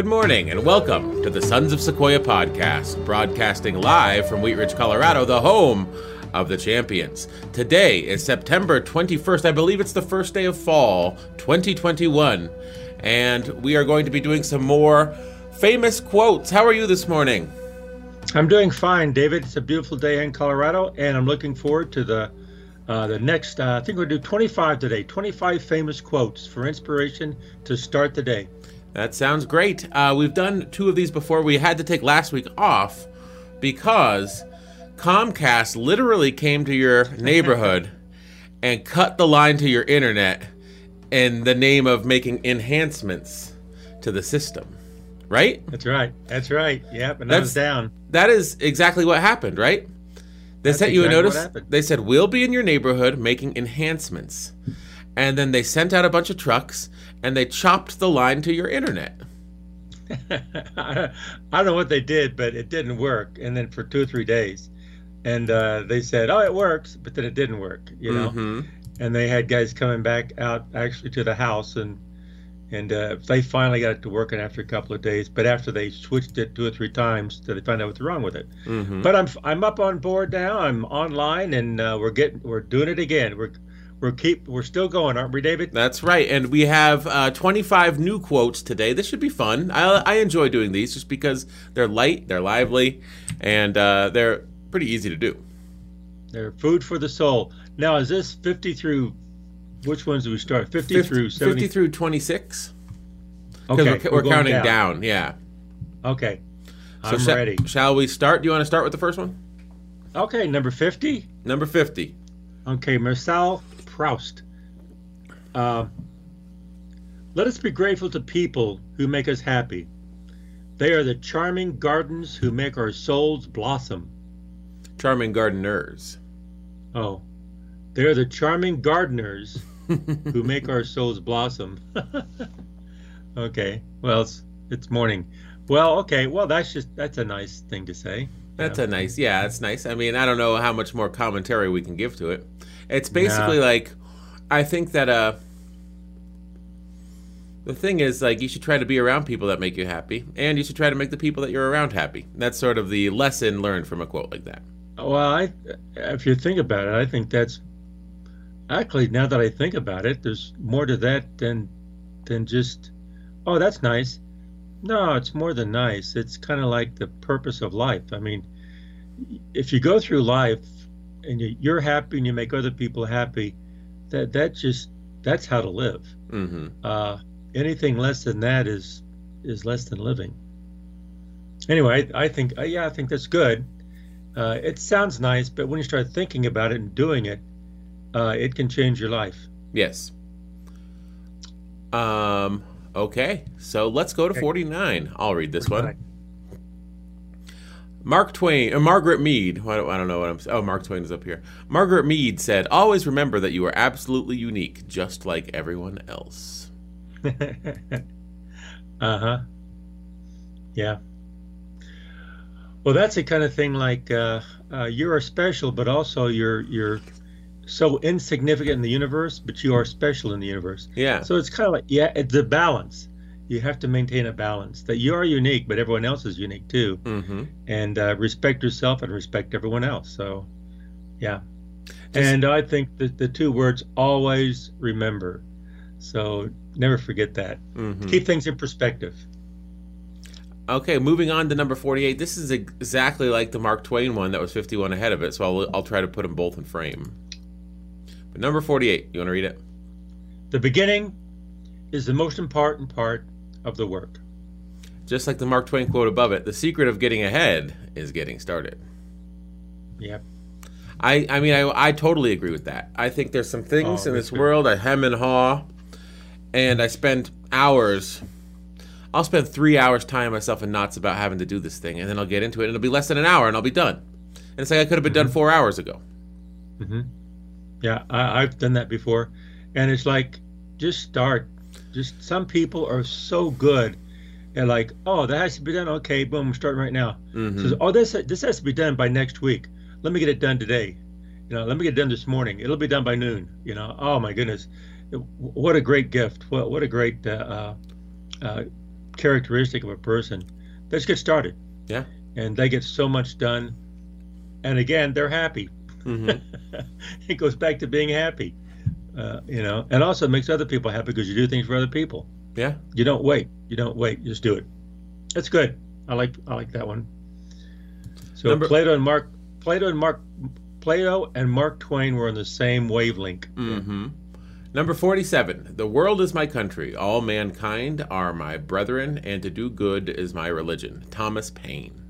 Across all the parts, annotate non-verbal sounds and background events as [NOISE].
Good morning and welcome to the Sons of Sequoia podcast, broadcasting live from Wheat Ridge, Colorado, the home of the champions. Today is September 21st. I believe it's the first day of fall 2021, and we are going to be doing some more famous quotes. How are you this morning? I'm doing fine, David. It's a beautiful day in Colorado, and I'm looking forward to the uh, the next. Uh, I think we'll do 25 today. 25 famous quotes for inspiration to start the day. That sounds great. Uh, we've done two of these before. We had to take last week off because Comcast literally came to your [LAUGHS] neighborhood and cut the line to your internet in the name of making enhancements to the system. Right? That's right. That's right. Yep. And That's, I was down. That is exactly what happened, right? They That's sent you exactly a notice. They said, We'll be in your neighborhood making enhancements. And then they sent out a bunch of trucks and they chopped the line to your internet. [LAUGHS] I don't know what they did, but it didn't work. And then for two or three days, and uh, they said, "Oh, it works," but then it didn't work. You know. Mm-hmm. And they had guys coming back out actually to the house, and and uh, they finally got it to working after a couple of days. But after they switched it two or three times, they found out what's wrong with it. Mm-hmm. But I'm I'm up on board now. I'm online, and uh, we're getting we're doing it again. We're we're keep we're still going, aren't we, David? That's right, and we have uh, 25 new quotes today. This should be fun. I, I enjoy doing these just because they're light, they're lively, and uh, they're pretty easy to do. They're food for the soul. Now, is this 50 through? Which ones do we start? 50, 50 through 70? 50 through 26. Okay, we're, we're, we're counting down. down. Yeah. Okay, I'm so sh- ready. Shall we start? Do you want to start with the first one? Okay, number 50. Number 50. Okay, Marcel Proust. Uh, let us be grateful to people who make us happy. They are the charming gardens who make our souls blossom. Charming gardeners. Oh, they are the charming gardeners who make our souls blossom. [LAUGHS] okay, well, it's, it's morning. Well, okay, well, that's just that's a nice thing to say. That's a nice, yeah, that's nice. I mean, I don't know how much more commentary we can give to it. It's basically nah. like I think that uh the thing is like you should try to be around people that make you happy and you should try to make the people that you're around happy. That's sort of the lesson learned from a quote like that. Well, I if you think about it, I think that's actually now that I think about it, there's more to that than than just oh, that's nice. No, it's more than nice. It's kind of like the purpose of life. I mean, if you go through life and you're happy and you make other people happy, that that just that's how to live. Mm-hmm. Uh, anything less than that is is less than living. Anyway, I, I think uh, yeah, I think that's good. Uh, it sounds nice, but when you start thinking about it and doing it, uh, it can change your life. Yes. Um. Okay, so let's go to forty nine. I'll read this one. Mark Twain, uh, Margaret Mead. I don't, I don't know what I'm. Oh, Mark Twain is up here. Margaret Mead said, "Always remember that you are absolutely unique, just like everyone else." [LAUGHS] uh huh. Yeah. Well, that's the kind of thing like uh, uh, you are special, but also you're you're so insignificant in the universe, but you are special in the universe. Yeah. So it's kind of like yeah, it's a balance you have to maintain a balance that you are unique, but everyone else is unique too, mm-hmm. and uh, respect yourself and respect everyone else. So, yeah. Just, and I think that the two words always remember. So never forget that. Mm-hmm. Keep things in perspective. Okay, moving on to number 48. This is exactly like the Mark Twain one that was 51 ahead of it, so I'll, I'll try to put them both in frame. But number 48, you want to read it? The beginning is the most important part of the work. Just like the Mark Twain quote above it, the secret of getting ahead is getting started. Yep. I, I mean, I, I totally agree with that. I think there's some things oh, in this world I hem and haw, and I spend hours. I'll spend three hours tying myself in knots about having to do this thing, and then I'll get into it, and it'll be less than an hour, and I'll be done. And it's like I could have been mm-hmm. done four hours ago. Mm-hmm. Yeah, I, I've done that before, and it's like just start just some people are so good and like, oh, that has to be done. Okay, boom, I'm starting right now. Mm-hmm. So, oh, this this has to be done by next week. Let me get it done today. You know, let me get it done this morning. It'll be done by noon. You know, oh my goodness, what a great gift. What what a great uh, uh, uh characteristic of a person. Let's get started. Yeah. And they get so much done. And again, they're happy. hmm [LAUGHS] it goes back to being happy. Uh, you know, and also it makes other people happy because you do things for other people. Yeah. You don't wait. You don't wait. You just do it. That's good. I like I like that one. So Number- Plato and Mark Plato and Mark Plato and Mark Twain were on the same wavelength. hmm Number 47. The world is my country. All mankind are my brethren, and to do good is my religion. Thomas Paine.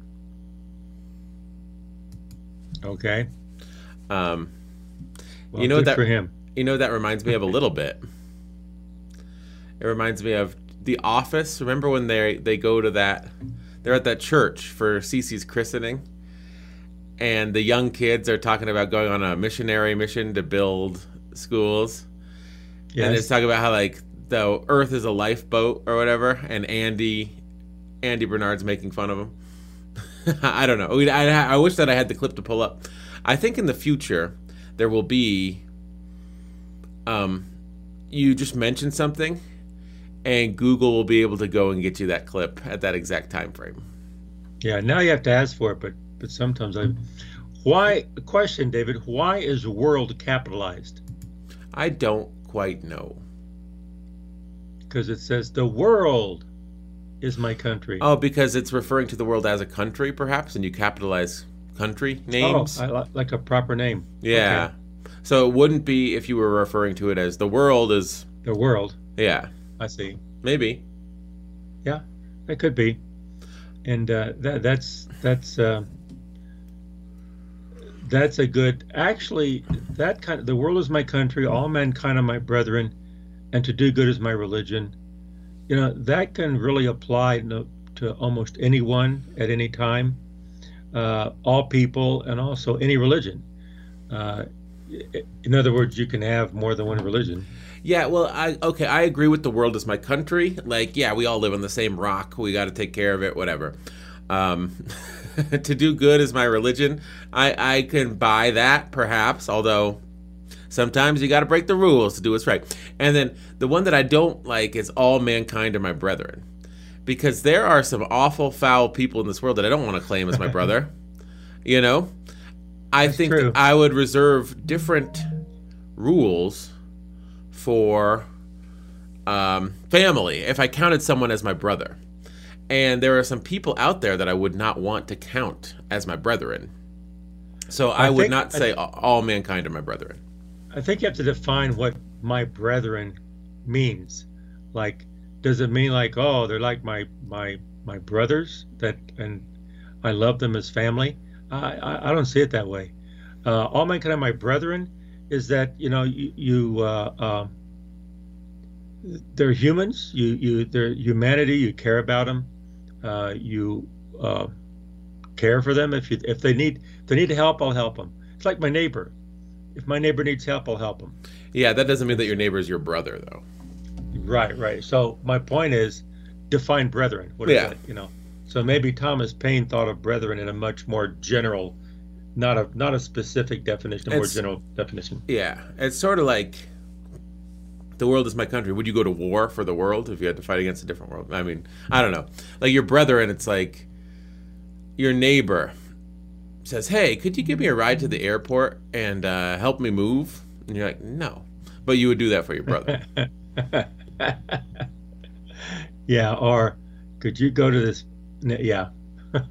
Okay. Um, Well, You know good that- for him. You know, that reminds me of a little bit. It reminds me of The Office. Remember when they they go to that? They're at that church for Cece's christening, and the young kids are talking about going on a missionary mission to build schools. and it's Yes. talking about how like the Earth is a lifeboat or whatever, and Andy, Andy Bernard's making fun of him. [LAUGHS] I don't know. I, I wish that I had the clip to pull up. I think in the future there will be, um, you just mention something, and Google will be able to go and get you that clip at that exact time frame. Yeah. Now you have to ask for it, but but sometimes I. Why? Question, David. Why is world capitalized? I don't quite know. Because it says the world is my country. Oh, because it's referring to the world as a country, perhaps, and you capitalize country names. Oh, I li- like a proper name. Yeah. So it wouldn't be if you were referring to it as the world is The world. yeah, I see. maybe. Yeah. That could be, and uh, that that's that's uh, that's a good. Actually, that kind of the world is my country, all mankind are my brethren, and to do good is my religion. You know that can really apply to, to almost anyone at any time, uh, all people, and also any religion. In other words, you can have more than one religion. Yeah, well, I okay, I agree with the world is my country. Like, yeah, we all live on the same rock. We got to take care of it, whatever. Um, [LAUGHS] to do good is my religion. I I can buy that perhaps, although sometimes you got to break the rules to do what's right. And then the one that I don't like is all mankind are my brethren. Because there are some awful foul people in this world that I don't want to claim as my brother. [LAUGHS] You know? I That's think. I would reserve different rules for um, family if I counted someone as my brother. And there are some people out there that I would not want to count as my brethren. So I, I would think- not say all all mankind are my brethren. I think you have to define what my brethren means. Like, does it mean like, oh, they're like my my my brothers that, and I love them as family? I I, don't see it that way. Uh, all mankind my brethren is that you know you, you uh, uh, they're humans. You you they're humanity. You care about them. Uh, you uh, care for them. If you if they need if they need help, I'll help them. It's like my neighbor. If my neighbor needs help, I'll help him. Yeah, that doesn't mean that your neighbor is your brother, though. Right, right. So my point is, define brethren. What is Yeah. that? You know. So maybe Thomas Paine thought of brethren in a much more general, not a not a specific definition, a more general definition. Yeah, it's sort of like the world is my country. Would you go to war for the world if you had to fight against a different world? I mean, I don't know. Like your brother, and it's like your neighbor says, "Hey, could you give me a ride to the airport and uh, help me move?" And you're like, "No," but you would do that for your brother. [LAUGHS] yeah. Or could you go to this? N- Yeah. [LAUGHS]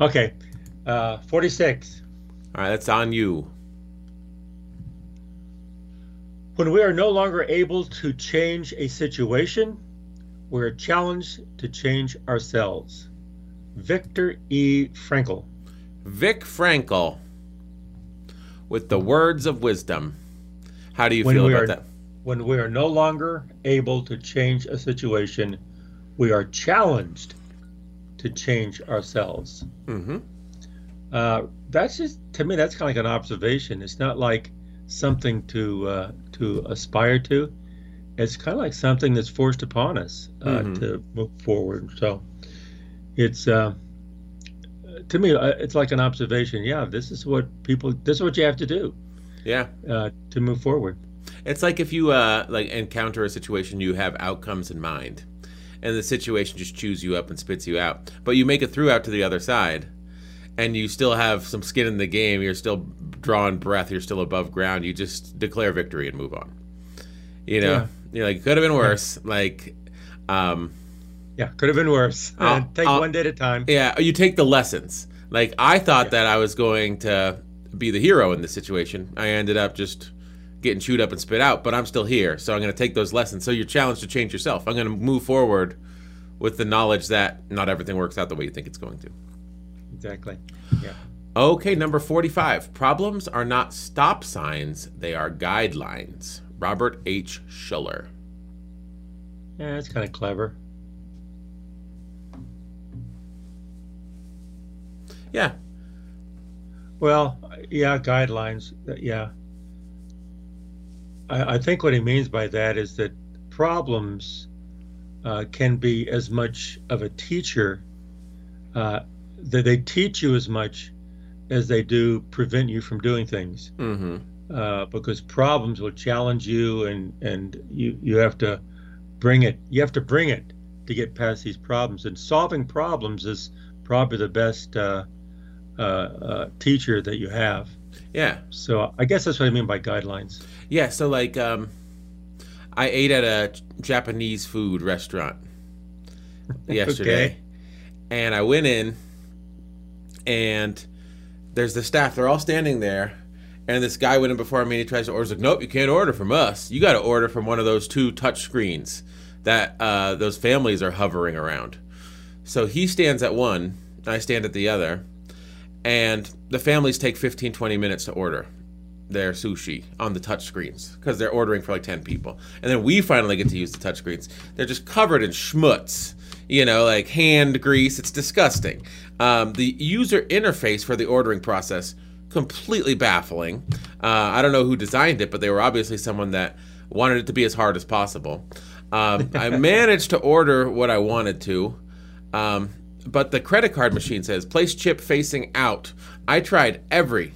okay. Uh, Forty-six. All right, that's on you. When we are no longer able to change a situation, we're challenged to change ourselves. Viktor E. Frankl. Vic Frankel with the words of wisdom. How do you When feel about are- that? When we are no longer able to change a situation, we are challenged to change ourselves. Mm-hmm. Uh, that's just to me. That's kind of like an observation. It's not like something to uh, to aspire to. It's kind of like something that's forced upon us uh, Mhm. to move forward. So it's uh, to me, uh, it's like an observation. Yeah, this is what people. This is what you have to do Yeah. uh, to move forward. It's like if you uh like encounter a situation you have outcomes in mind. And the situation just chews you up and spits you out. But you make it through out to the other side, and you still have some skin in the game. You're still drawing breath. You're still above ground. You just declare victory and move on. You know, Yeah. you're like, could have been worse. Like, um, Yeah, could have been worse. [LAUGHS] I'll- [LAUGHS] Take I'll- one day at a time. yeah, you take the lessons. Like, I thought Yeah. that I was going to be the hero in this situation. I ended up just getting chewed up and spit out, but I'm still here. So I'm going to take those lessons. So you're challenged to change yourself. I'm going to move forward with the knowledge that not everything works out the way you think it's going to. Exactly. Yeah. Okay, number 45. Problems are not stop signs, they are guidelines. Robert H. Schuller. Yeah, that's kind of clever. Yeah. Well, yeah, guidelines. Yeah. I, I think what he means by that is that problems uh, can be as much of a teacher, uh, that they teach you as much as they do prevent you from doing things. Mm-hmm. Uh, because problems will challenge you, and and you you have to bring it. You have to bring it to get past these problems. And solving problems is probably the best uh, uh, uh, teacher that you have. Yeah. So I guess that's what I mean by guidelines. Yeah, so like um I ate at a Japanese food restaurant [LAUGHS] yesterday. Okay. And I went in and there's the staff, they're all standing there. And this guy went in before me and he tries to order. He's like, Nope, you can't order from us. You gotta order from one of those two touch screens that uh, those families are hovering around. So he stands at one, I stand at the other, and the families take 15, 20 minutes to order their sushi on the touch screens because they're ordering for like 10 people. And then we finally get to use the touch screens. They're just covered in schmutz, you know, like hand grease. It's disgusting. Um, the user interface for the ordering process, completely baffling. Uh, I don't know who designed it, but they were obviously someone that wanted it to be as hard as possible. Um, I [LAUGHS] managed to order what I wanted to. Um, but the credit card machine says place chip facing out. I tried every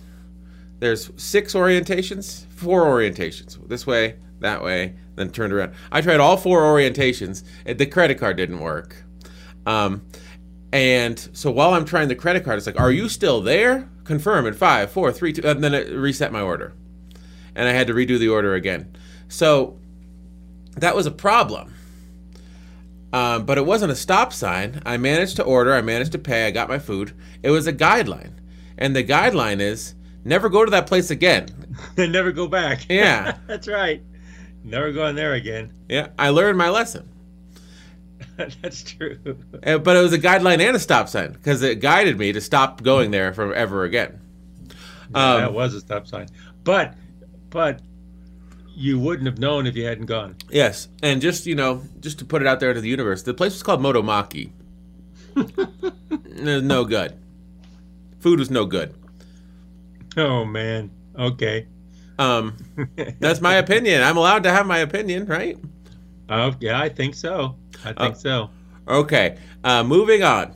there's six orientations, four orientations. This way, that way, then turned around. I tried all four orientations. The credit card didn't work. Um, and so while I'm trying the credit card, it's like, "Are you still there?" Confirm in five, four, three, two, and then it reset my order, and I had to redo the order again. So that was a problem. Um, but it wasn't a stop sign. I managed to order. I managed to pay. I got my food. It was a guideline, and the guideline is never go to that place again. [LAUGHS] Then never go back. [LAUGHS] Yeah. [LAUGHS] that's right. Never go in there again. Yeah, I learned my lesson. that's true. Uh, But it was a guideline and a stop sign because it guided me to stop going there from ever again. Um, that was a stop sign. But but you wouldn't have known if you hadn't gone. Yes, and just you know, just to put it out there to the universe, the place was called Motomaki. no good. Food was no good. Oh man. Okay. Um, [LAUGHS] that's my opinion. I'm allowed to have my opinion, right? Oh yeah, I think so. I think Uh, so. Okay, uh, moving on.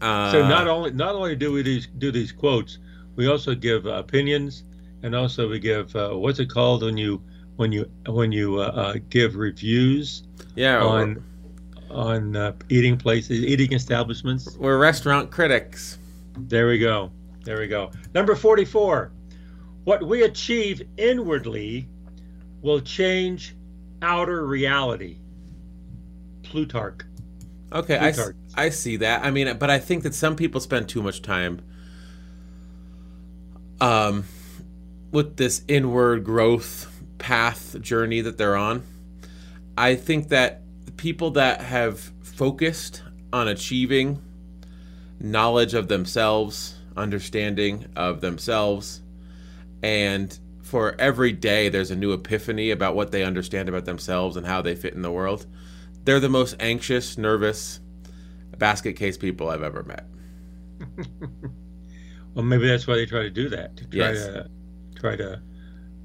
Uh, So not only not only do we these do these quotes, we also give uh, opinions, and also we give uh, what's it called when you when you when you uh, uh, give reviews yeah, on on uh, eating places, eating establishments. we're restaurant critics. There we go. There we go. Number forty-four. What we achieve inwardly will change outer reality. Plutarch. Okay, I, Plutarch. I see that. I mean, but I think that some people spend too much time um, with this inward growth path journey that they're on. I think that people that have focused on achieving knowledge of themselves, understanding of themselves, and for every day there's a new epiphany about what they understand about themselves and how they fit in the world. They're the most anxious, nervous, basket case people I've ever met. [LAUGHS] Well, maybe that's why they try to do that to try Yes. to try to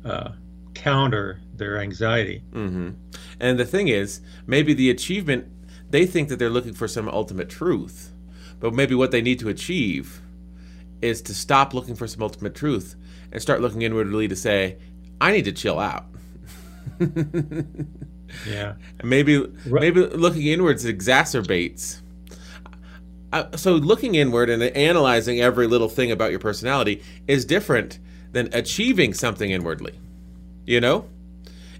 uh, counter their anxiety. hmm And the thing is, maybe the achievement, they think that they're looking for some ultimate truth. But maybe what they need to achieve is to stop looking for some ultimate truth and start looking inwardly to say, I need to chill out. [LAUGHS] Yeah. maybe maybe looking inwards exacerbates. Uh, so looking inward and analyzing every little thing about your personality is different than achieving something inwardly. You know,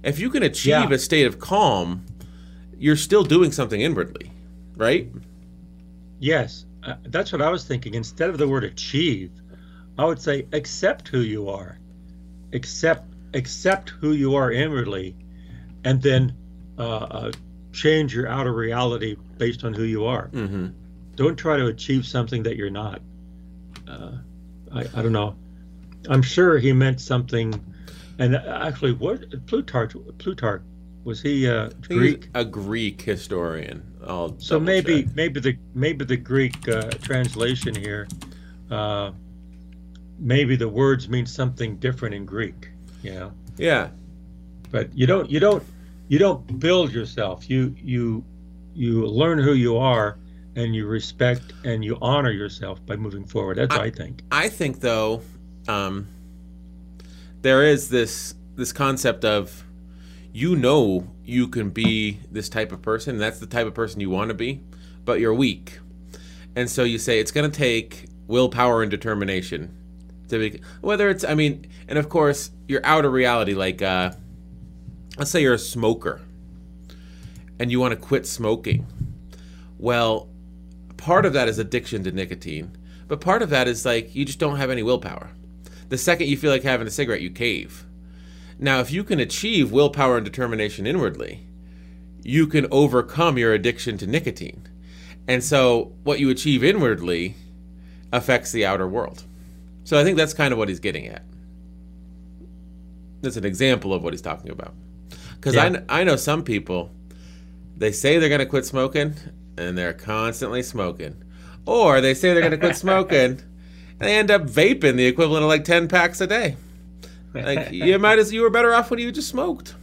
if you can achieve Yeah. a state of calm, you're still doing something inwardly, right? Yes, uh, that's what I was thinking. Instead of the word achieve, I would say accept who you are, accept accept who you are inwardly, and then uh, uh, change your outer reality based on who you are. Mm-hmm. Don't try to achieve something that you're not. Uh, I, I don't know. I'm sure he meant something. And actually, what Plutarch? Plutarch was he a Greek? a Greek historian. I'll So maybe check. maybe the maybe the Greek uh, translation here, uh, maybe the words mean something different in Greek, you know. yeah, But you don't you don't you don't build yourself. You you you learn who you are, and you respect and you honor yourself by moving forward. That's what I think. I think though, um, there is this this concept of you know you can be this type of person. That's the type of person you want to be, but you're weak, and so you say it's going to take willpower and determination to be. Whether it's, I mean, and of course your outer reality, like uh, let's say you're a smoker, and you want to quit smoking. Well, part of that is addiction to nicotine, but part of that is like you just don't have any willpower. The second you feel like having a cigarette, you cave. Now, if you can achieve willpower and determination inwardly, you can overcome your addiction to nicotine. And so, what you achieve inwardly affects the outer world. So, I think that's kind of what he's getting at. That's an example of what he's talking about. Because I Yeah. I, I know some people, they say they're going to quit smoking, and they're constantly smoking. Or they say they're going to quit [LAUGHS] smoking, and they end up vaping the equivalent of like 10 packs a day. Like, [LAUGHS] you might as you were better off when you just smoked.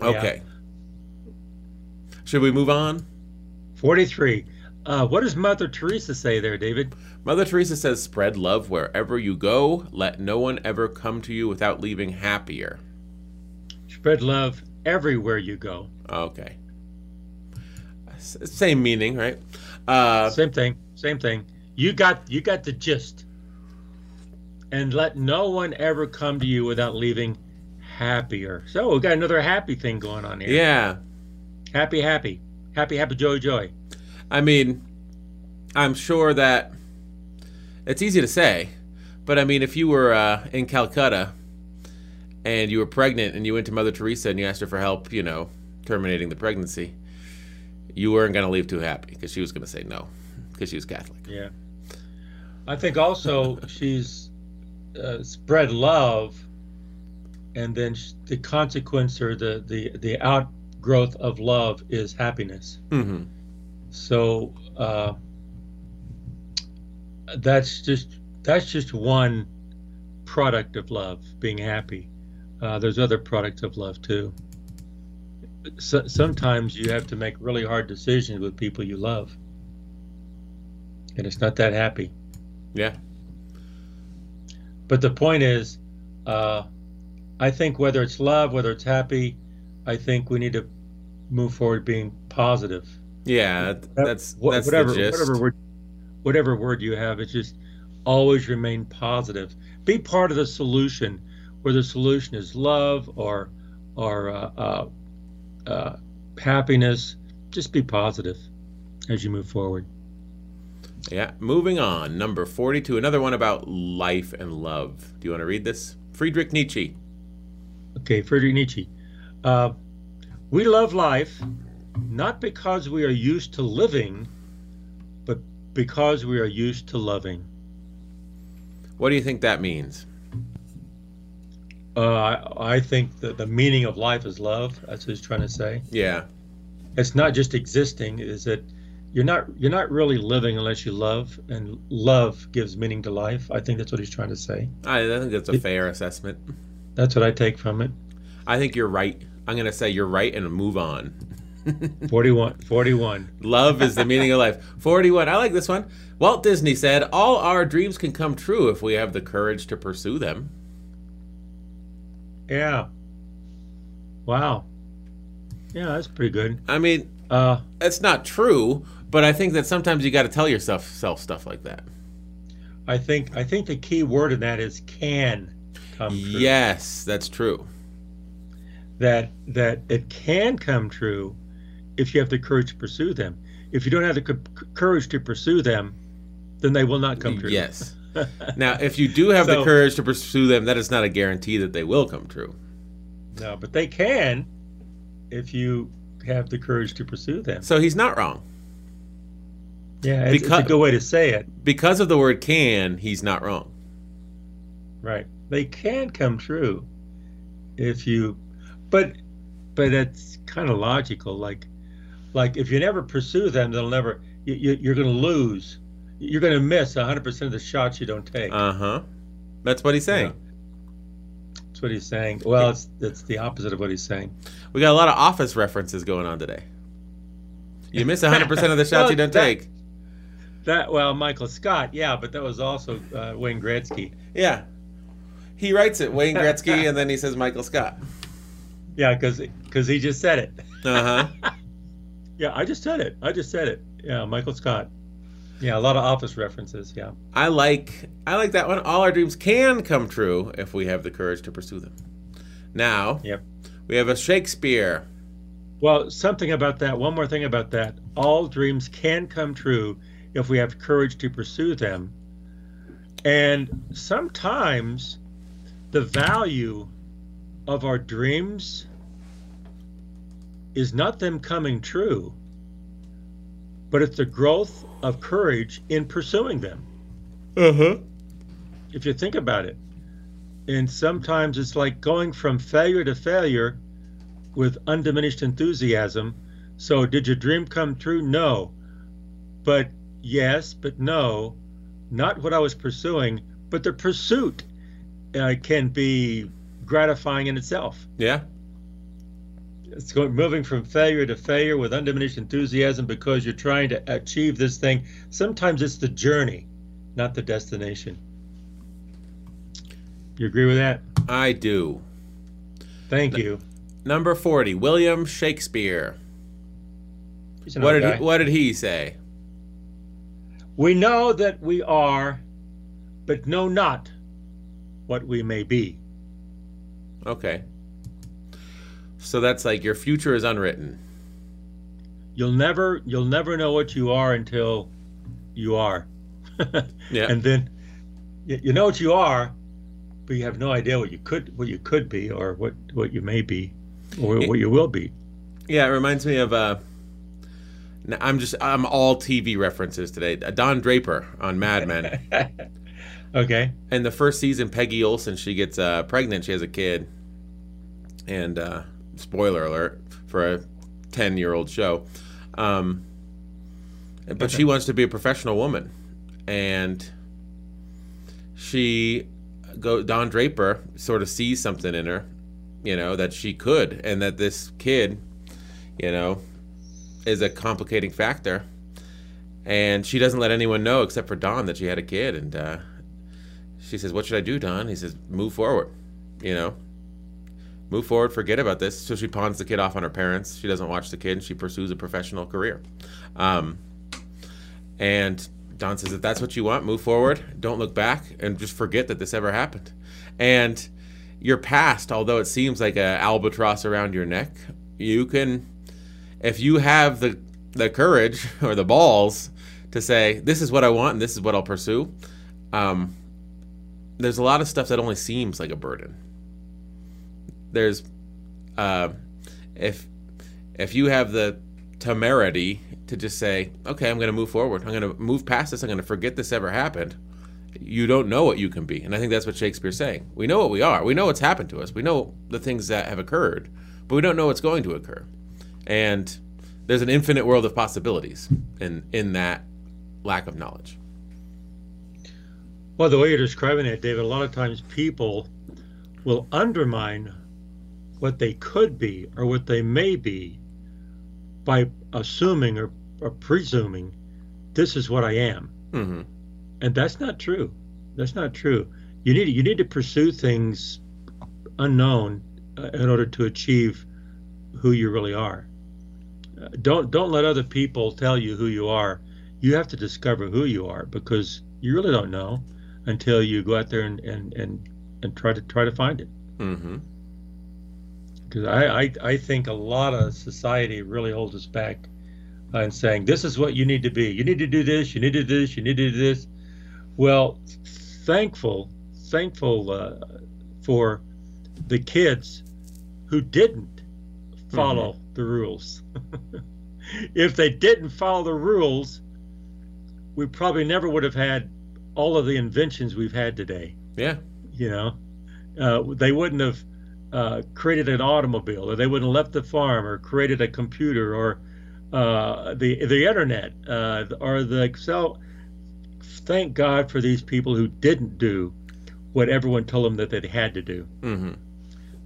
Okay. Should we move on? Forty-three. Uh, what does Mother Teresa say there, David? Mother Teresa says, spread love wherever you go. Let no one ever come to you without leaving happier. Spread love everywhere you go. Okay. S- Same meaning, right? Uh, Same thing. Same thing. You got you got the gist. And let no one ever come to you without leaving happier. So we've got another happy thing going on here. yeah. Happy, happy, happy, happy, joy, joy. I mean, I'm sure that it's easy to say, but I mean, if you were uh, in Calcutta and you were pregnant and you went to Mother Teresa and you asked her for help, you know, terminating the pregnancy, you weren't going to leave too happy because she was going to say no because she was Catholic. Yeah. I think also she's uh, spread love, and then sh- the consequence or the the the outgrowth of love is happiness. hmm So uh, that's just that's just one product of love, being happy. Uh, there's other products of love too. So, sometimes you have to make really hard decisions with people you love, and it's not that happy. Yeah. But the point is, uh, I think whether it's love, whether it's happy, I think we need to move forward being positive. Yeah. That's that's whatever whatever word whatever word you have it's just always remain positive be part of the solution where the solution is love or or uh, uh, uh, happiness just be positive as you move forward Yeah. Moving on. Number 42. Another one about life and love. Do you want to read this? Friedrich Nietzsche. okay friedrich nietzsche uh, we love life not because we are used to living but because we are used to loving What do you think that means? uh, I, I think that the meaning of life is love that's what he's trying to say Yeah. it's not just existing is that you're not you're not really living unless you love and love gives meaning to life i think that's what he's trying to say I, I think that's a fair assessment. that's what i take from it I think you're right. I'm going to say you're right and move on. [LAUGHS] 41 41 Love is the meaning of life. 41. I like this one. Walt Disney said, All our dreams can come true if we have the courage to pursue them. yeah wow Yeah, that's pretty good. I mean, Uh, it's not true, but I think that sometimes you got to tell yourself self stuff like that. I think I think the key word in that is can come true. Yes, that's true. That that it can come true if you have the courage to pursue them. If you don't have the c- courage to pursue them, then they will not come true. Yes. [LAUGHS] now, if you do have the courage to pursue them, that is not a guarantee that they will come true. No, but they can if you have the courage to pursue them. So he's not wrong. Yeah, it's, it's Because- a good way to say it. Because of the word can, he's not wrong. Right. They can come true if you but but it's kind of logical like like if you never pursue them they'll never you, you, you're going to lose. You're going to miss 100% of the shots you don't take. Uh huh. That's what he's saying. That's what he's saying. Well, it's it's the opposite of what he's saying. We got a lot of office references going on today. You miss 100% of the [LAUGHS] shots you don't That- take. That well, Michael Scott, yeah, but that was also uh, Wayne Gretzky. Yeah. He writes it Wayne Gretzky [LAUGHS] and then he says Michael Scott. Yeah, because because he just said it. Uh huh. [LAUGHS] Yeah, I just said it. I just said it. Yeah, Michael Scott. Yeah, a lot of Office references. Yeah. I like I like that one. All our dreams can come true if we have the courage to pursue them. Now, Yep. we have a Shakespeare. Well, something about that. One more thing about that. All dreams can come true if we have courage to pursue them. And sometimes the value of our dreams is not them coming true, but it's the growth of courage in pursuing them. Uh huh. If you think about it. And sometimes it's like going from failure to failure with undiminished enthusiasm. So, did your dream come true? No. But yes, but no. Not what I was pursuing, but the pursuit uh, can be gratifying in itself. Yeah. It's going moving from failure to failure with undiminished enthusiasm because you're trying to achieve this thing. Sometimes it's the journey, not the destination. You agree with that? I do. Thank you. Number 40, William Shakespeare. What did he, what did he say? We know that we are, but know not what we may be. Okay. So that's like your future is unwritten. You'll never you'll never know what you are until you are. [LAUGHS] Yeah. And then you, you know what you are, but you have no idea what you could what you could be or what what you may be or what you will be. Yeah, it reminds me of uh I'm just I'm all TV references today. Uh, Don Draper on Mad Men. [LAUGHS] okay. In the first season, Peggy Olson she gets uh, pregnant. She has a kid, and uh, spoiler alert for a ten year old show. Um, but she wants to be a professional woman, and she go Don Draper sort of sees something in her, you know, that she could, and that this kid, you know, is a complicating factor. And she doesn't let anyone know except for Don that she had a kid, and uh, she says, "What should I do, Don?" He says, "Move forward." You know, move forward. Forget about this. So she pawns the kid off on her parents. She doesn't watch the kid. and She pursues a professional career. Um, and Don says, "If that's what you want, move forward. Don't look back, and just forget that this ever happened." And your past, although it seems like a albatross around your neck, you can, if you have the the courage [LAUGHS] or the balls to say, "This is what I want, and this is what I'll pursue." Um, there's a lot of stuff that only seems like a burden. There's, uh, if if you have the temerity to just say, "Okay, I'm going to move forward. I'm going to move past this. I'm going to forget this ever happened." You don't know what you can be, and I think that's what Shakespeare's saying. We know what we are. We know what's happened to us. We know the things that have occurred, but we don't know what's going to occur. And there's an infinite world of possibilities in in that lack of knowledge. Well, the way you're describing it, David, a lot of times people will undermine what they could be or what they may be by assuming or, or presuming this is what I am. hmm And that's not true. That's not true. You need you need to pursue things unknown uh, in order to achieve who you really are. Don't don't let other people tell you who you are. You have to discover who you are because you really don't know until you go out there and and and, and try to try to find it. Mm-hmm. Because I, I I think a lot of society really holds us back and saying this is what you need to be. You need to do this. You need to do this. You need to do this. Well, thankful thankful uh, for the kids who didn't follow mm-hmm. The rules. [LAUGHS] if they didn't follow the rules, we probably never would have had all of the inventions we've had today. Yeah. You know, uh, they wouldn't have uh, created an automobile, or they wouldn't have left the farm, or created a computer, or uh, the the internet, uh, or the Excel. Thank God for these people who didn't do what everyone told them that they had to do. Mm-hmm.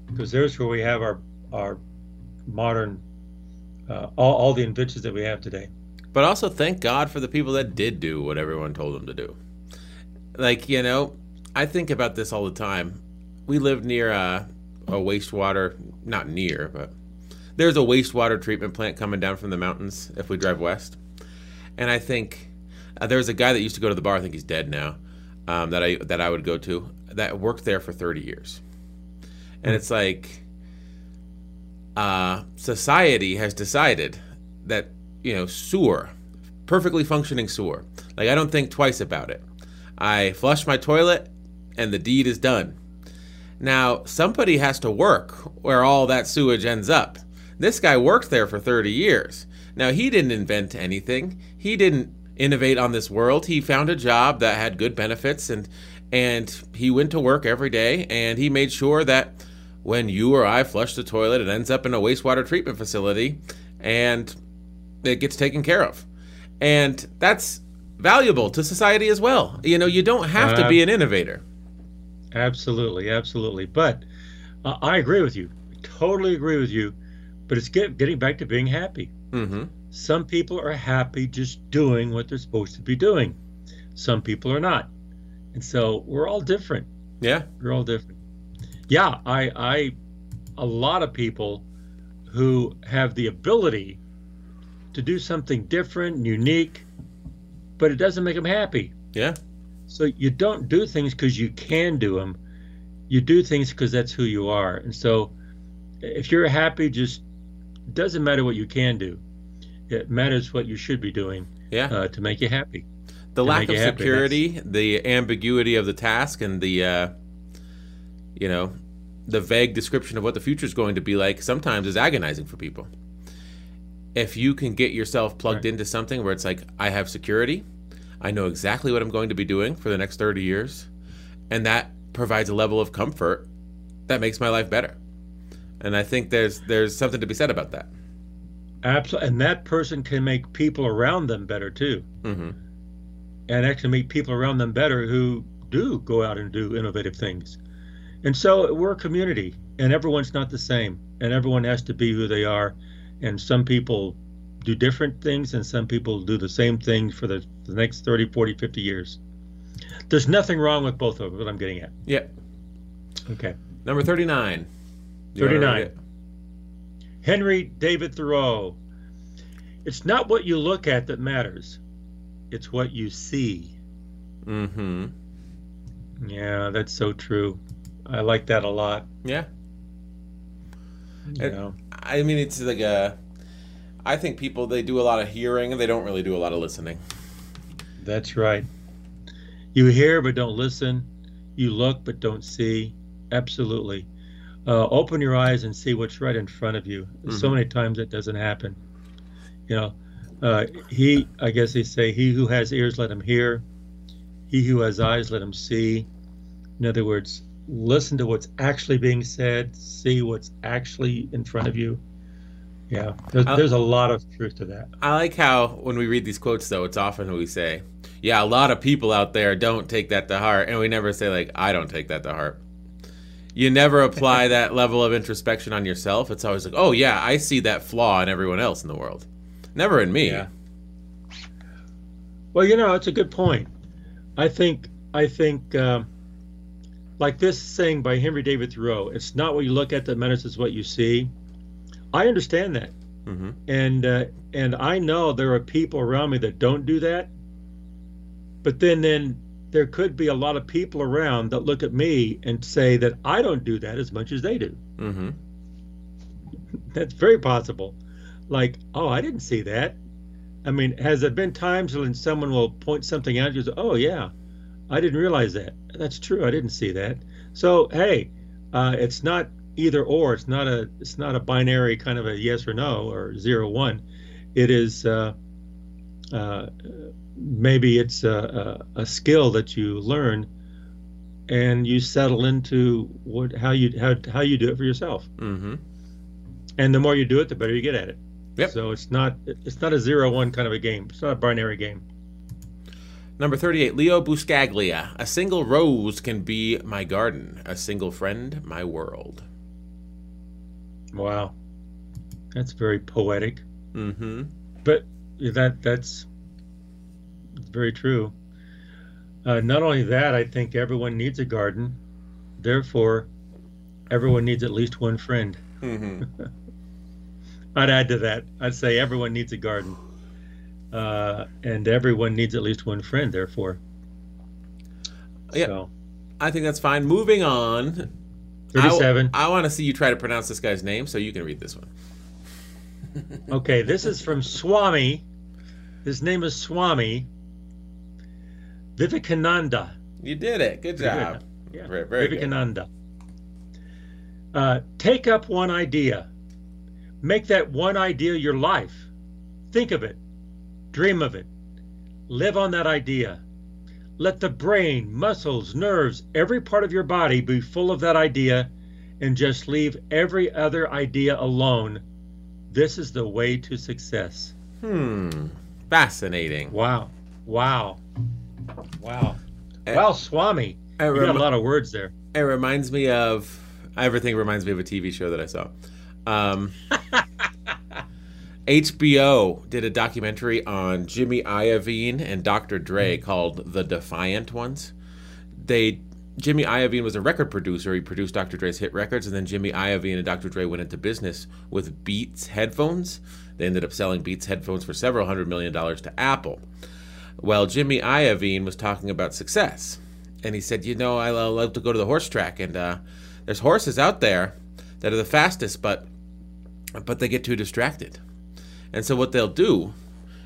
Because there's where we have our our modern uh, all, all the inventions that we have today. But also thank God for the people that did do what everyone told them to do. Like you know, I think about this all the time. We live near a, a wastewater, not near, but there's a wastewater treatment plant coming down from the mountains if we drive west. And I think uh, there was a guy that used to go to the bar. I think he's dead now. Um, that I that I would go to that worked there for 30 years. And it's like uh, society has decided that, you know, sewer, perfectly functioning sewer. Like, I don't think twice about it. I flush my toilet and the deed is done. Now, somebody has to work where all that sewage ends up. This guy worked there for 30 years. Now, he didn't invent anything. He didn't innovate on this world. He found a job that had good benefits and and he went to work every day and he made sure that when you or I flush the toilet, it ends up in a wastewater treatment facility and it gets taken care of. And that's valuable to society as well. You know, you don't have uh, to be an innovator. Absolutely, absolutely. But uh, I agree with you. Totally agree with you. But it's get, getting back to being happy. Mm-hmm. Some people are happy just doing what they're supposed to be doing. Some people are not. And so we're all different. Yeah. We're all different. Yeah, I I a lot of people who have the ability to do something different and unique, but it doesn't make them happy. Yeah. So you don't do things because you can do them. You do things because that's who you are. And so if you're happy, just doesn't matter what you can do. It matters what you should be doing yeah. Uh, to make you happy the lack of security, the ambiguity of the task, and the uh, you know the vague description of what the future is going to be like sometimes is agonizing for people. If you can get yourself plugged right. into something where it's like, I have security, I know exactly what I'm going to be doing for the next 30 years, and that provides a level of comfort that makes my life better. And I think there's there's something to be said about that. Absolutely, and that person can make people around them better too. Mm-hmm and actually make people around them better who do go out and do innovative things. And so we're a community, and everyone's not the same, and everyone has to be who they are. And some people do different things, and some people do the same thing for the, the next 30, 40, 50 years. There's nothing wrong with both of them, what I'm getting at. Yeah. Okay. Number 39. 39. Henry David Thoreau. It's not what you look at that matters, it's what you see. Mm-hmm. Yeah, that's so true. I like that a lot. Yeah. You it, know. I mean, it's like a. I think people they do a lot of hearing and they don't really do a lot of listening. That's right. You hear but don't listen. You look but don't see. Absolutely. Uh, open your eyes and see what's right in front of you. Mm-hmm. So many times it doesn't happen. You know, uh, he, I guess they say, he who has ears, let him hear. He who has eyes, let him see. In other words, listen to what's actually being said, see what's actually in front of you. Yeah, there's, there's a lot of truth to that. I like how when we read these quotes, though, it's often we say, yeah, a lot of people out there don't take that to heart. And we never say, like, I don't take that to heart. You never apply that [LAUGHS] level of introspection on yourself. It's always like, oh, yeah, I see that flaw in everyone else in the world. Never in me. Yeah. Well, you know, it's a good point. I think I think uh, like this saying by Henry David Thoreau: "It's not what you look at that matters; it's what you see." I understand that, Mm-hmm. and uh, and I know there are people around me that don't do that. But then then there could be a lot of people around that look at me and say that I don't do that as much as they do. Mm-hmm. That's very possible. Like, oh, I didn't see that. I mean, has there been times when someone will point something out? And You say, oh yeah, I didn't realize that. That's true. I didn't see that. So hey, uh, it's not either or. It's not a it's not a binary kind of a yes or no or zero one. It is uh, uh, maybe it's a, a, a skill that you learn and you settle into what how you how how you do it for yourself. Mm-hmm. And the more you do it, the better you get at it. Yep. So it's not it's not a zero one kind of a game. It's not a binary game. Number 38, Leo Buscaglia. A single rose can be my garden, a single friend, my world. Wow, that's very poetic. Mm-hmm. But that that's very true. Uh, not only that, I think everyone needs a garden. Therefore, everyone needs at least one friend. Mm-hmm. [LAUGHS] I'd add to that. I'd say everyone needs a garden, uh, and everyone needs at least one friend. Therefore, Yeah. So, I think that's fine. Moving on. thirty-seven. I, want to see you try to pronounce this guy's name, so you can read this one. [LAUGHS] [LAUGHS] Okay, this is from Swami. His name is Swami Vivekananda. You did it. Good Pretty job. good. Yeah, Very, very good. Vivekananda. Uh, take up one idea. Make that one idea your life. Think of it. Dream of it. Live on that idea. Let the brain, muscles, nerves, every part of your body be full of that idea and just leave every other idea alone. This is the way to success. Hmm. Fascinating. Wow. Wow. Wow. Eh, Well, Swami, It, you got a lot of words there. it reminds me of everything reminds me of a TV show that I saw. Um, [LAUGHS] HBO did a documentary on Jimmy Iovine and Dr. Dre called The Defiant Ones. They Jimmy Iovine was a record producer. He produced Dr. Dre's hit records, and then Jimmy Iovine and Dr. Dre went into business with Beats headphones. They ended up selling Beats headphones for several hundred million dollars to Apple. Well, Jimmy Iovine was talking about success, and he said, "You know, I love to go to the horse track, and uh, there's horses out there that are the fastest, but but they get too distracted. And so what they'll do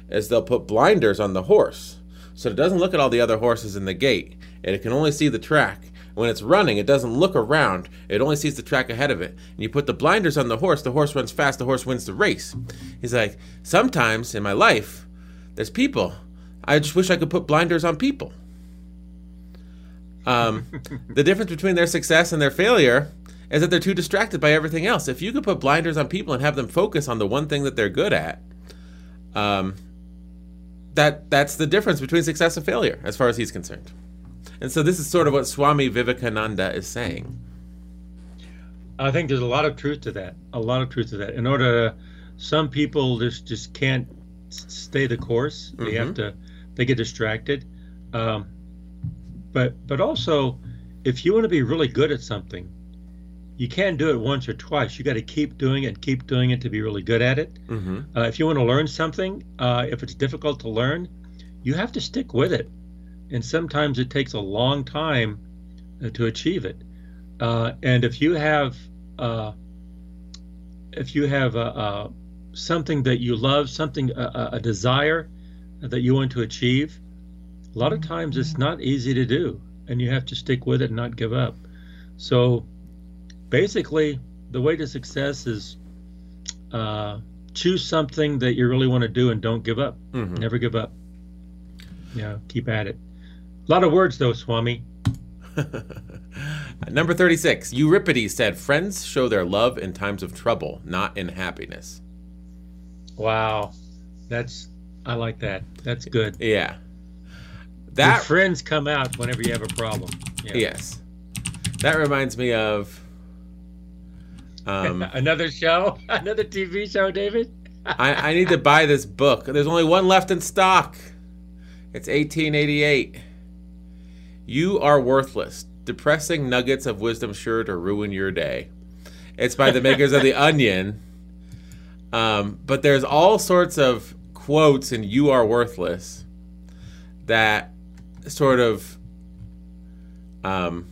is they'll put blinders on the horse, so it doesn't look at all the other horses in the gate, and it can only see the track." When it's running, it doesn't look around. It only sees the track ahead of it. And you put the blinders on the horse, the horse runs fast, the horse wins the race. He's like, sometimes in my life, there's people. I just wish I could put blinders on people. Um, [LAUGHS] the difference between their success and their failure is that they're too distracted by everything else. If you could put blinders on people and have them focus on the one thing that they're good at, um, that that's the difference between success and failure, as far as he's concerned. And so this is sort of what Swami Vivekananda is saying. I think there's a lot of truth to that. A lot of truth to that. In order to, some people just just can't stay the course. They have to, they get distracted. Um, but but also, if you want to be really good at something, you can't do it once or twice. You got to keep doing it, keep doing it to be really good at it. Mm-hmm. Uh, if you want to learn something, uh, if it's difficult to learn, you have to stick with it. And sometimes it takes a long time uh, to achieve it. Uh, and if you have, uh, if you have uh, something that you love, something a, a desire that you want to achieve, a lot of times it's not easy to do, and you have to stick with it and not give up. So, basically, the way to success is uh, choose something that you really want to do and don't give up. Mm-hmm. Never give up. Yeah, keep at it. A lot of words, though, Swami. [LAUGHS] Number 36. Euripides said, Friends show their love in times of trouble, not in happiness. Wow, that's I like that. That's good. Yeah. Your That, friends come out whenever you have a problem. Yeah. yes. That reminds me of. Um, [LAUGHS] Another show, [LAUGHS] another TV show, David. [LAUGHS] I, I need to buy this book. There's only one left in stock. It's 1888. You are worthless. Depressing nuggets of wisdom sure to ruin your day. It's by the makers of The Onion. Um, but there's all sorts of quotes in "You Are Worthless" that sort of, um,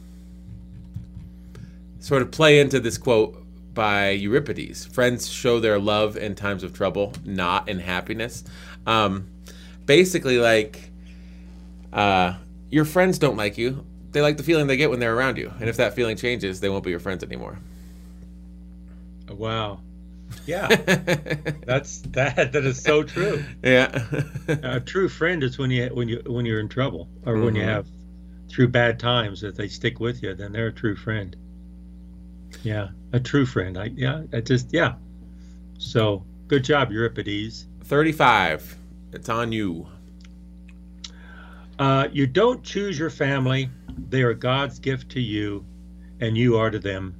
sort of play into this quote by Euripides. Friends show their love in times of trouble, not in happiness. Um, basically, like, uh, your friends don't like you. They like the feeling they get when they're around you. And if that feeling changes, they won't be your friends anymore. Wow. Yeah. [LAUGHS] That's that that is so true. Yeah. A true friend is when you when you when you're in trouble or when you Mhm. have through bad times if they stick with you, then they're a true friend. Yeah, a true friend. I yeah, I just yeah. So good job, Euripides. 35. It's on you. Uh, you don't choose your family; they are God's gift to you, and you are to them.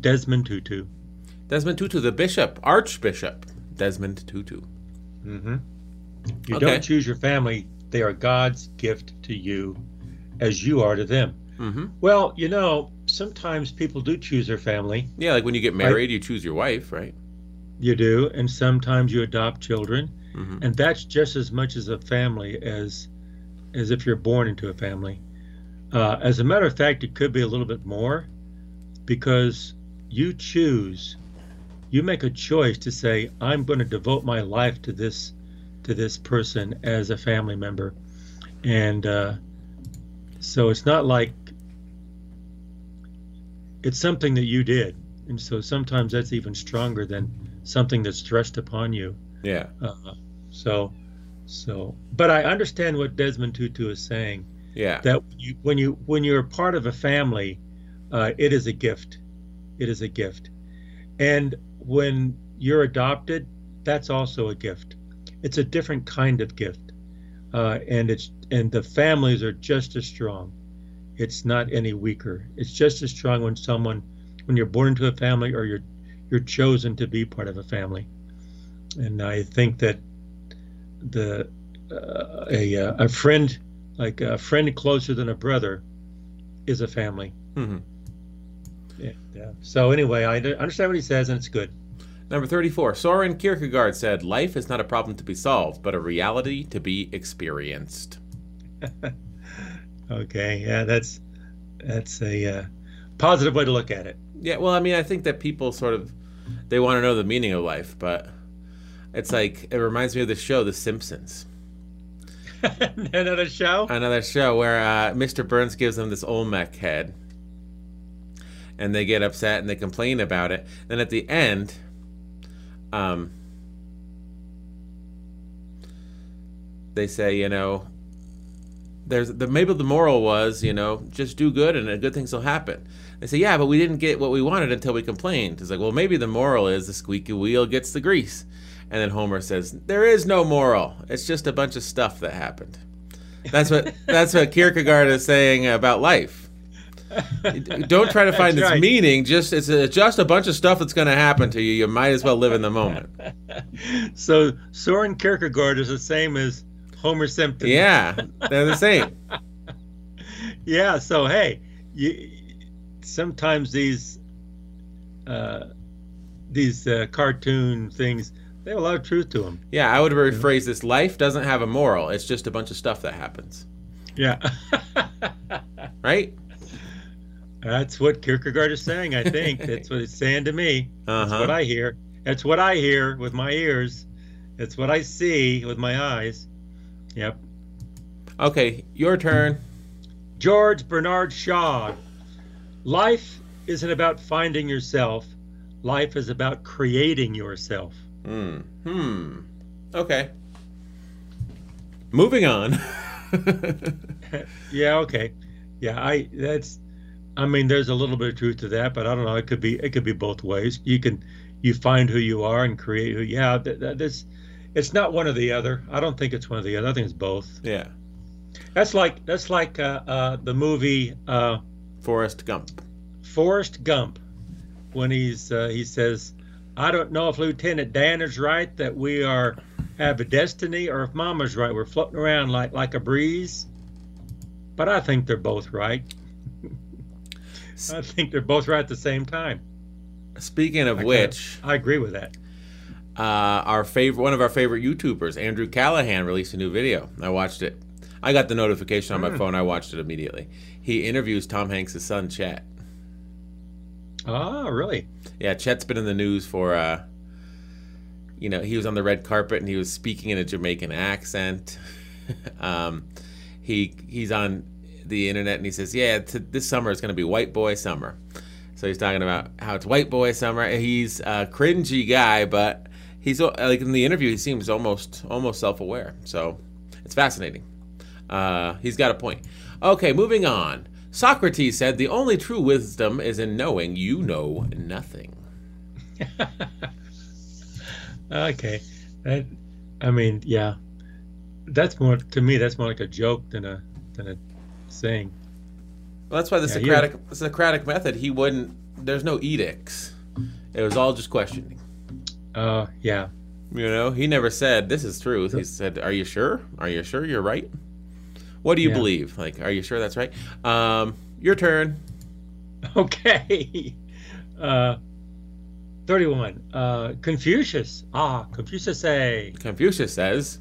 Desmond Tutu. Desmond Tutu, the bishop, Archbishop Desmond Tutu. Mm-hmm. You Okay. don't choose your family; they are God's gift to you, as you are to them. Mm-hmm. Well, you know, sometimes people do choose their family. Yeah, like when you get married, you choose your wife, right? You do, and sometimes you adopt children, Mm-hmm. and that's just as much as a family as as if you're born into a family. Uh, as a matter of fact, it could be a little bit more because you choose, you make a choice to say, "I'm going to devote my life to this to this person as a family member," and uh, so it's not like it's something that you did, and so sometimes that's even stronger than something that's thrust upon you. Yeah. Uh, so, so, but I understand what Desmond Tutu is saying. Yeah. That you, when you when you're part of a family, uh, it is a gift. It is a gift, and when you're adopted, that's also a gift. It's a different kind of gift, uh, and it's and the families are just as strong. It's not any weaker. It's just as strong when someone, when you're born into a family or you're you're chosen to be part of a family. And I think that the uh, a uh, a friend like a friend closer than a brother is a family. hmm Yeah. yeah. So anyway, I understand what he says, and it's good. Number 34. Soren Kierkegaard said, Life is not a problem to be solved, but a reality to be experienced. [LAUGHS] Okay. Yeah, that's that's a uh, positive way to look at it. Yeah, well, I mean, I think that people sort of they want to know the meaning of life, but it's like it reminds me of the show The Simpsons. [LAUGHS] Another show. Another show where uh, Mr. Burns gives them this Olmec head, and they get upset and they complain about it. Then at the end, um, they say, you know, there's the maybe the moral was, you know, just do good and good things will happen. They say, yeah, but we didn't get what we wanted until we complained. It's like, well, maybe the moral is the squeaky wheel gets the grease. And then Homer says, there is no moral. It's just a bunch of stuff that happened. That's what [LAUGHS] that's what Kierkegaard is saying about life. [LAUGHS] Don't try to find its right. meaning. Just it's a, just a bunch of stuff that's going to happen to you. You might as well live in the moment. [LAUGHS] so Soren Kierkegaard is the same as Homer Simpson. Yeah, they're the same. [LAUGHS] Yeah. So hey, you, sometimes these uh, these uh, cartoon things they have a lot of truth to them. Yeah, I would rephrase this: life doesn't have a moral. It's just a bunch of stuff that happens. Yeah. [LAUGHS] Right? That's what Kierkegaard is saying. I think [LAUGHS] that's what it's saying to me. That's Uh what. I hear. That's what I hear with my ears. It's what I see with my eyes. Yep. Okay, your turn. George Bernard Shaw. Life isn't about finding yourself. Life is about creating yourself. Hmm. Hmm. Okay. Moving on. [LAUGHS] Yeah, okay. Yeah, I that's I mean there's a little bit of truth to that, but I don't know, it could be it could be both ways. You can you find who you are and create who yeah, that, that, that's it's not one or the other. I don't think it's one or the other. I think it's both. yeah. That's like that's like uh, uh, the movie uh, Forrest Gump. Forrest Gump when he's uh, he says, "I don't know if Lieutenant Dan is right that we are have a destiny, or if Mama's right, we're floating around like like a breeze." But I think they're both right. [LAUGHS] I think they're both right at the same time. Speaking of I which, I agree with that. Uh, our favorite, one of our favorite YouTubers, Andrew Callaghan, released a new video. I watched it. I got the notification on my Mm. phone. I watched it immediately. He interviews Tom Hanks' son, Chet. Ah, really? Yeah, Chet's been in the news for, uh, you know, he was on the red carpet and he was speaking in a Jamaican accent. [LAUGHS] um, he he's on the internet and he says, "Yeah, t- this summer is going to be white boy summer." So he's talking about how it's white boy summer. He's a cringy guy, but he's uh, like in the interview, he seems almost almost self aware. So it's fascinating. Uh, he's got a point. Okay, moving on. Socrates said, "The only true wisdom is in knowing you know nothing." [LAUGHS] Okay. That, I mean, yeah. That's more to me. That's more like a joke than a than a saying. Well, that's why the Yeah, Socratic the Socratic method. He wouldn't. There's no edicts. It was all just questioning. Uh, yeah. You know, he never said this is truth. He said, "Are you sure? Are you sure you're right? What do you Yeah. believe? Like, are you sure that's right? Um, your turn. [LAUGHS] Okay. Uh, thirty-one. Uh, Confucius. Ah, Confucius say Confucius says,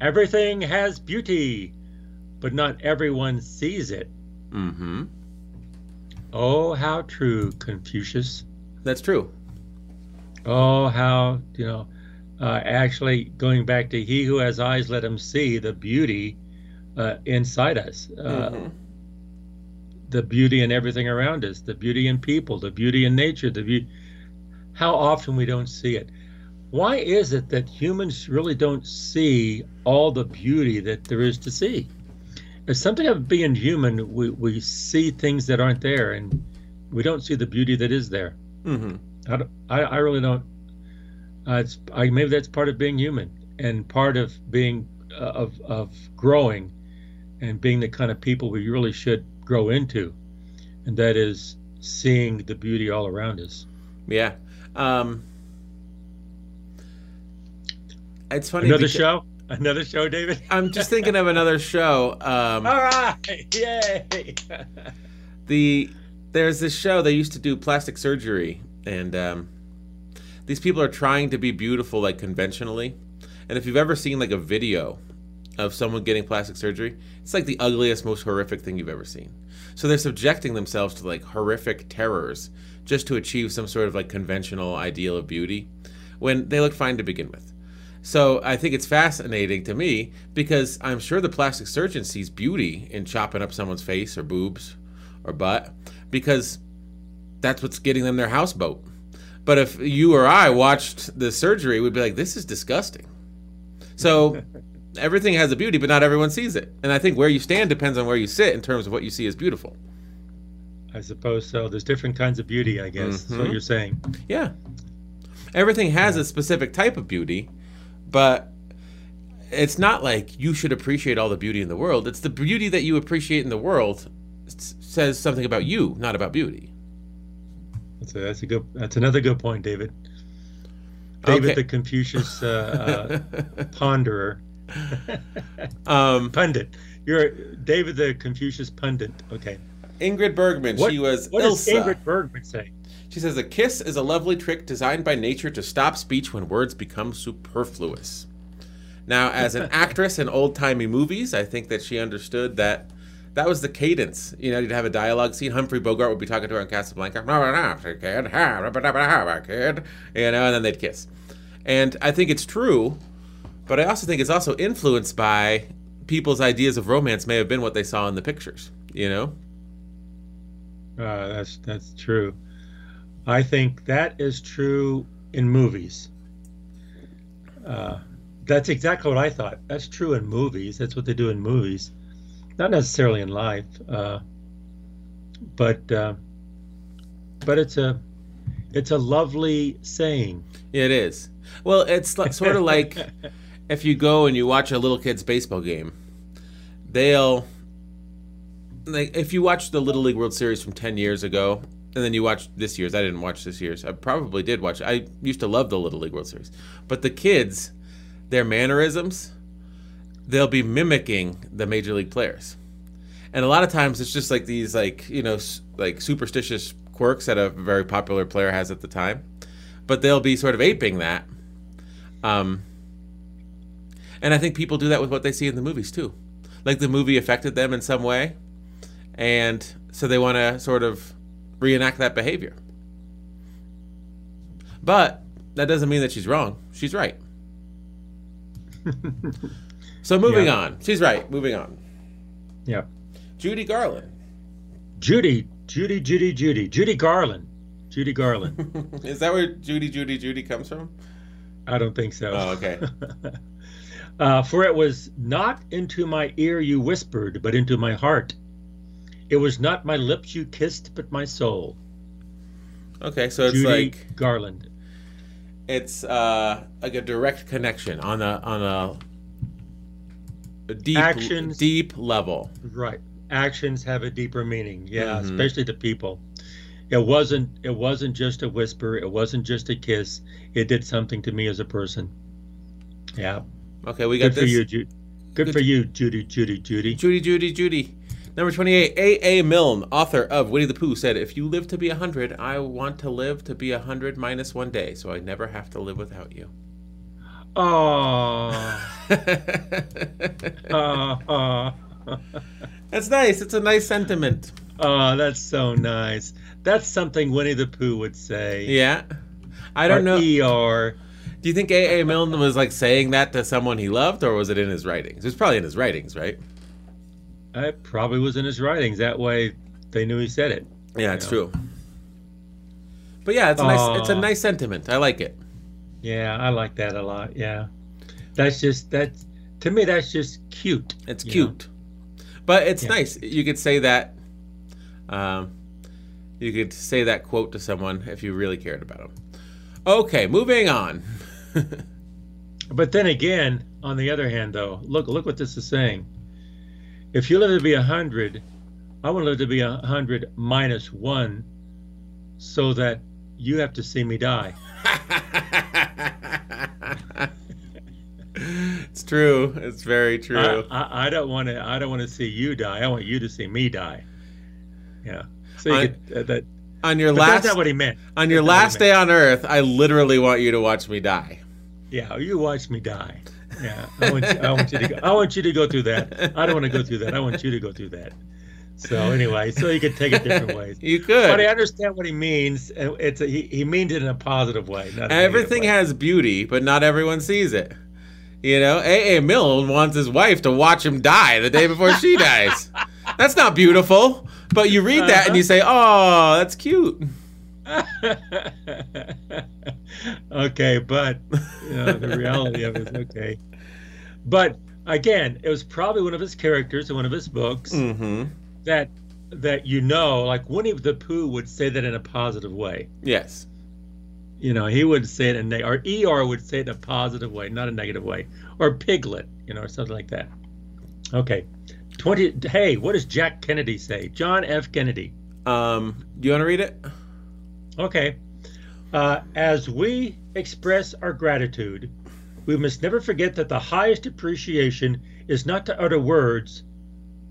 everything has beauty, but not everyone sees it. "Mm-hmm. Oh, how true, Confucius. That's true. Oh, how, you know, uh, actually going back to he who has eyes, let him see the beauty uh, inside us, uh, Mhm. the beauty in everything around us, the beauty in people, the beauty in nature, the beauty. How often we don't see it. Why is it that humans really don't see all the beauty that there is to see? It's something of being human. We, we see things that aren't there and we don't see the beauty that is there. Mm-hmm. I, I, I really don't. Uh, it's I, maybe that's part of being human and part of being uh, of of growing and being the kind of people we really should grow into, and that is seeing the beauty all around us. Yeah. Um, it's funny. Another because- show, another show, David. [LAUGHS] I'm just thinking of another show. Um, All right, yay! [LAUGHS] the there's this show they used to do plastic surgery and um, these people are trying to be beautiful like conventionally. And if you've ever seen like a video of someone getting plastic surgery it's like the ugliest most horrific thing you've ever seen. So they're subjecting themselves to like horrific terrors just to achieve some sort of like conventional ideal of beauty when they look fine to begin with. So I think it's fascinating to me because I'm sure the plastic surgeon sees beauty in chopping up someone's face or boobs or butt because that's what's getting them their houseboat. But if you or I watched the surgery, we'd be like, this is disgusting. So [LAUGHS] everything has a beauty, but not everyone sees it. And I think where you stand depends on where you sit in terms of what you see as beautiful. I suppose so. There's different kinds of beauty, I guess. That's what mm-hmm. you're saying. Yeah. Everything has a specific type of beauty, but it's not like you should appreciate all the beauty in the world. It's the beauty that you appreciate in the world says something about you, not about beauty. That's a, that's a good. That's another good point, David. David Okay. the Confucius uh, uh, [LAUGHS] ponderer, [LAUGHS] um, pundit. You're David the Confucius pundit. Okay. Ingrid Bergman, What, she was what does Ingrid Bergman say? She says a kiss is a lovely trick designed by nature to stop speech when words become superfluous. Now, as an [LAUGHS] actress in old timey movies, I think that she understood that that was the cadence. You know, you'd have a dialogue scene. Humphrey Bogart would be talking to her in Casablanca. You know, and then they'd kiss. And I think it's true, but I also think it's also influenced by people's ideas of romance may have been what they saw in the pictures. You know? Uh, that's that's true. I think that is true in movies. Uh, that's exactly what I thought. That's true in movies. That's what they do in movies, not necessarily in life. Uh, but uh, but it's a it's a lovely saying. It is. Well, it's sort of like [LAUGHS] if you go and you watch a little kid's baseball game, they'll like if you watch the Little League World Series from 10 years ago and then you watch this year's. I didn't watch this year's. I probably did watch. I used to love the Little League World Series. But the kids, their mannerisms, they'll be mimicking the major league players. And a lot of times it's just like these like, you know, like superstitious quirks that a very popular player has at the time. But they'll be sort of aping that Um, and I think people do that with what they see in the movies too. Like the movie affected them in some way, and so they want to sort of reenact that behavior. But that doesn't mean that she's wrong. She's right. [LAUGHS] so moving Yeah. on. She's right. Moving on. Yeah. Judy Garland. Judy, Judy, Judy, Judy, Judy Garland, Judy Garland. [LAUGHS] Is that where Judy, Judy, Judy comes from? I don't think so. Oh, okay. [LAUGHS] uh, for it was not into my ear you whispered, but into my heart. It was not my lips you kissed, but my soul. Okay, so it's Judy like Garland. it's uh like a direct connection on a on a, a deep Actions. deep level. Right. Actions have a deeper meaning. Yeah, Mhm. especially to people. It wasn't it wasn't just a whisper, it wasn't just a kiss. It did something to me as a person. Yeah. Okay, we got Good for you, Judy. Good, Good- for you, Judy, Judy, Judy. Judy, Judy, Judy. Number 28, A.A. Milne, author of Winnie the Pooh, said, If you live to be a 100, I want to live to be a 100 minus one day, so I never have to live without you. Oh. [LAUGHS] That's nice. It's a nice sentiment. Oh, that's so nice. That's something Winnie the Pooh would say. Yeah. I don't know. ER. Do you think A.A. Milne was like saying that to someone he loved, or was it in his writings? It was probably in his writings, right? It probably was in his writings. That way, they knew he said it. Yeah, it's Yeah. true. But yeah, it's a nice. It's a nice sentiment. I like it. Yeah, I like that a lot. Yeah, that's just that's to me. That's just cute. It's cute, but it's Yeah. nice. You could say that. Um, you could say that quote to someone if you really cared about them. Okay, moving on. [LAUGHS] But then again, on the other hand, though, look look what this is saying. If you live to be a hundred, I want to live to be a hundred minus one, so that you have to see me die. [LAUGHS] it's true. It's very true. I, I, I don't want to. I don't want to see you die. I want you to see me die. Yeah. So you I- could, uh, that. on your last that's not what he meant. on your that's not what he last day on Earth, I literally want you to watch me die. Yeah, you watch me die. Yeah, I want you, I want you to go. I want you to go through that. I don't want to go through that. I want you to go through that. So anyway, so you could take it different ways. [LAUGHS] You could, But I understand what he means. and It's a, he, he means it in a positive way. A Everything way. has beauty, but not everyone sees it. You know, A.A. Milne wants his wife to watch him die the day before she dies. That's not beautiful. But you read that and you say, "Oh, that's cute." [LAUGHS] okay, but you know, the reality of it is okay. But again, it was probably one of his characters in one of his books Mm-hmm. that that you know, like Winnie the Pooh would say that in a positive way. Yes. You know, he would say it in a, or ER would say it in a positive way, not a negative way, or Piglet, you know, or something like that. Okay, twenty. Hey, what does Jack Kennedy say? John F. Kennedy. Um, do you want to read it? Okay. Uh, as we express our gratitude, we must never forget that the highest appreciation is not to utter words,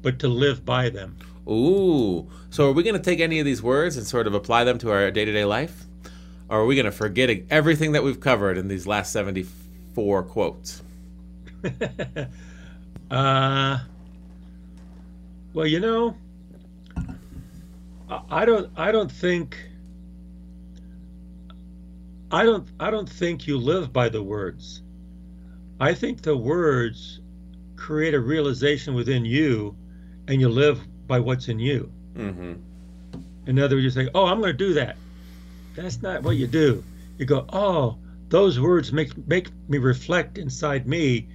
but to live by them. Ooh. So are we going to take any of these words and sort of apply them to our day-to-day life? Or are we going to forget everything that we've covered in these last 74 quotes? [LAUGHS] uh, well, you know, I- don't. I don't think. I don't. I don't think you live by the words. I think the words create a realization within you, and you live by what's in you. Mm-hmm. In other words, you say, "Oh, I'm going to do that." That's not what you do. You go, "Oh, those words make make me reflect inside me,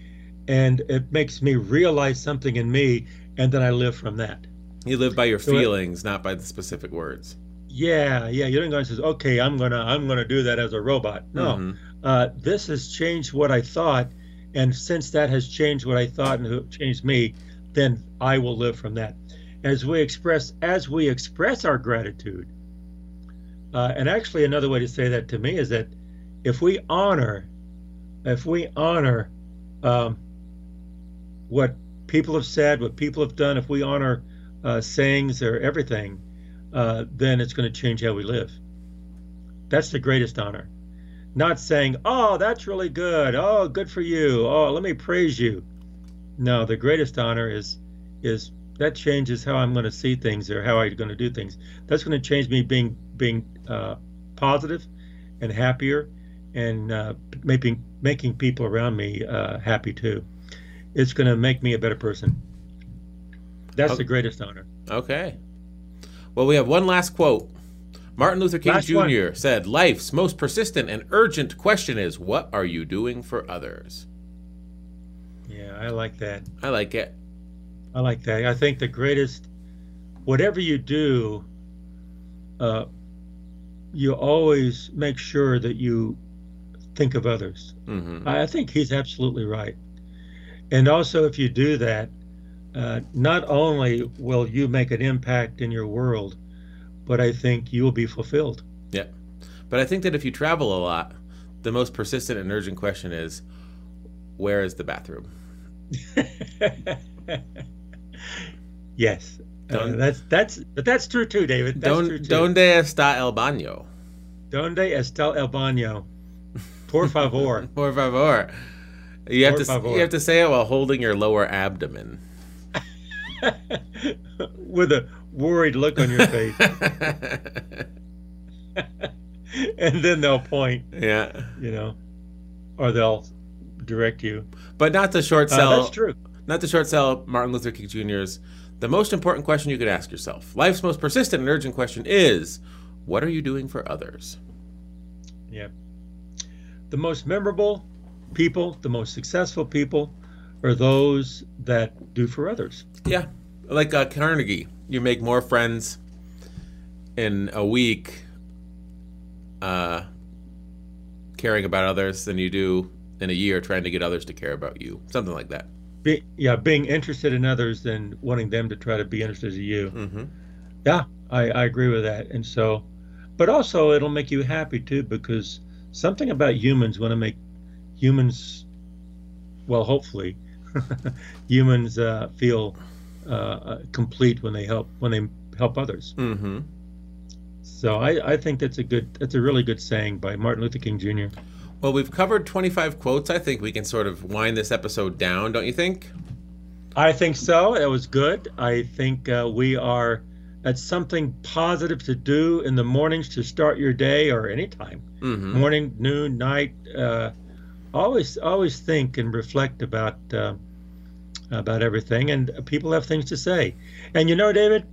and it makes me realize something in me, and then I live from that." You live by your So it- feelings, not by the specific words. Yeah, yeah. You don't go and says, "Okay, I'm gonna I'm gonna do that as a robot." No, Mhm. uh, this has changed what I thought, and since that has changed what I thought and who- changed me, then I will live from that. As we express as we express our gratitude, uh, and actually another way to say that to me is that if we honor, if we honor um, what people have said, what people have done, if we honor uh, sayings or everything, uh, then it's going to change how we live. That's the greatest honor. not saying, "Oh, that's really good. Oh, good for you. Oh, let me praise you." No, the greatest honor is is that changes how I'm going to see things or how I'm going to do things. That's going to change me being being uh, positive and happier and uh, making making people around me uh, happy too. It's going to make me a better person. That's Okay. the greatest honor. Okay. Well, we have one last quote. Martin Luther King Last Jr. one. said, Life's most persistent and urgent question is, What are you doing for others? Yeah, I like that. I like it. I like that. I think the greatest, whatever you do, uh, you always make sure that you think of others. hmm I I think he's absolutely right. And also, if you do that, uh, not only will you make an impact in your world, but I think you will be fulfilled. Yeah. But I think that if you travel a lot, the most persistent and urgent question is, Where is the bathroom? [LAUGHS] yes, uh, that's that's but that's true too, David. That's Don, true too. donde está el baño? Donde está el baño? Por favor. [LAUGHS] Por favor. You have Por to favor. you have to say it while holding your lower abdomen. [LAUGHS] With a worried look on your face, [LAUGHS] and then they'll point, yeah. you know, or they'll direct you. But not to short Uh, that's true. Not to short sell Martin Luther King Jr.'s the most important question you could ask yourself. Life's most persistent and urgent question is what are you doing for others? Yeah. The most memorable people, the most successful people, are those that do for others. Yeah. Like uh, Carnegie, you make more friends in a week uh, caring about others than you do in a year trying to get others to care about you. Something like that. Be, yeah, being interested in others than wanting them to try to be interested in you. hmm Yeah, I, I agree with that. And so, but also it'll make you happy too because something about humans want to make humans, well, hopefully, [LAUGHS] humans uh, feel uh, uh, complete when they help when they help others. hmm So I, I think that's a good that's a really good saying by Martin Luther King Jr. Well, we've covered 25 quotes. I think we can sort of wind this episode down, don't you think? I think so. It was good. I think uh, we are. at something positive to do in the mornings to start your day or anytime. hmm Morning, noon, night. Uh, always, always think and reflect about uh, about everything. And people have things to say. And you know, David,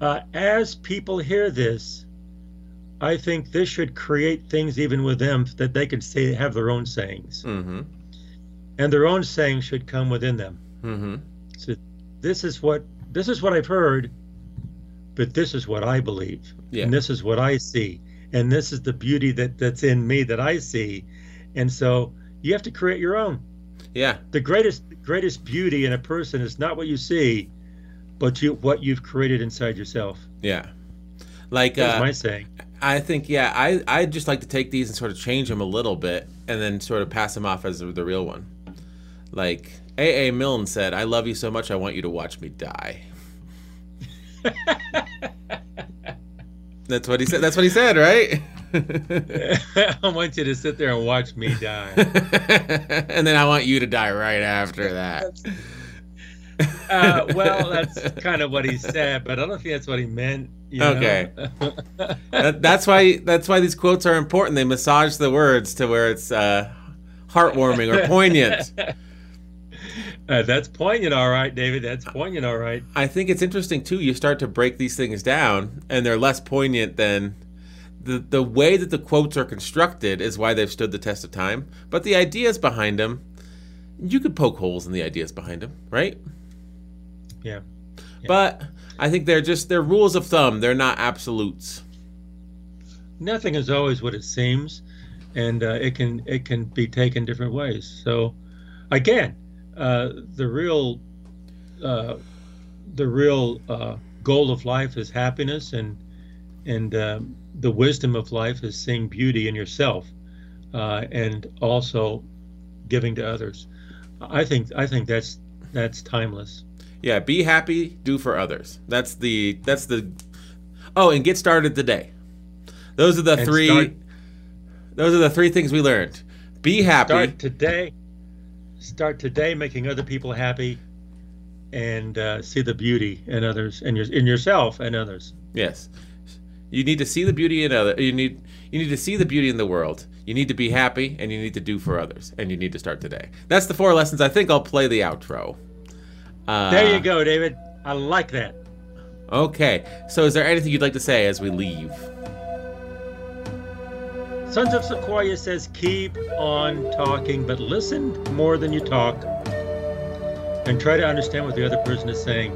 uh, as people hear this, I think this should create things even with them that they can say have their own sayings, hmm and their own sayings should come within them. hmm So this is what this is what I've heard, but this is what I believe, Yeah. and this is what I see, and this is the beauty that that's in me that I see, and so you have to create your own. Yeah. The greatest greatest beauty in a person is not what you see, but you what you've created inside yourself. Yeah. Like That's uh, my saying. I think yeah, I I just like to take these and sort of change them a little bit and then sort of pass them off as the real one. Like A.A. Milne said, "I love you so much I want you to watch me die." That's what he said. That's what he said, right? [LAUGHS] I want you to sit there and watch me die. [LAUGHS] and then I want you to die right after that. Uh, well, that's kind of what he said, but I don't think that's what he meant. Okay. [LAUGHS] That, that's why that's why these quotes are important. They massage the words to where it's uh, heartwarming or poignant. [LAUGHS] Uh, that's poignant, all right, David. That's poignant, all right. I think it's interesting too. You start to break these things down, and they're less poignant than the the way that the quotes are constructed is why they've stood the test of time. But the ideas behind them, you could poke holes in the ideas behind them, right? Yeah. But I think they're just they're rules of thumb. They're not absolutes. Nothing is always what it seems, and uh, it can it can be taken different ways. So, again, uh, the real uh, the real uh, goal of life is happiness, and and um, the wisdom of life is seeing beauty in yourself, uh, and also giving to others. I think I think that's that's timeless. Yeah, be happy, do for others. That's the that's the Oh, and get started today. Those are the And three start- Those are the three things we learned. Be happy. Start today. Start today making other people happy, and uh, see the beauty in others, and your, in yourself and others. Yes. You need to see the beauty in other. You need you need to see the beauty in the world. You need to be happy, and you need to do for others, and you need to start today. That's the four lessons. I think I'll play the outro. Uh, there you go, David. I like that. Okay. So, is there anything you'd like to say as we leave? Sons of Sequoia says, keep on talking, but listen more than you talk. And try to understand what the other person is saying.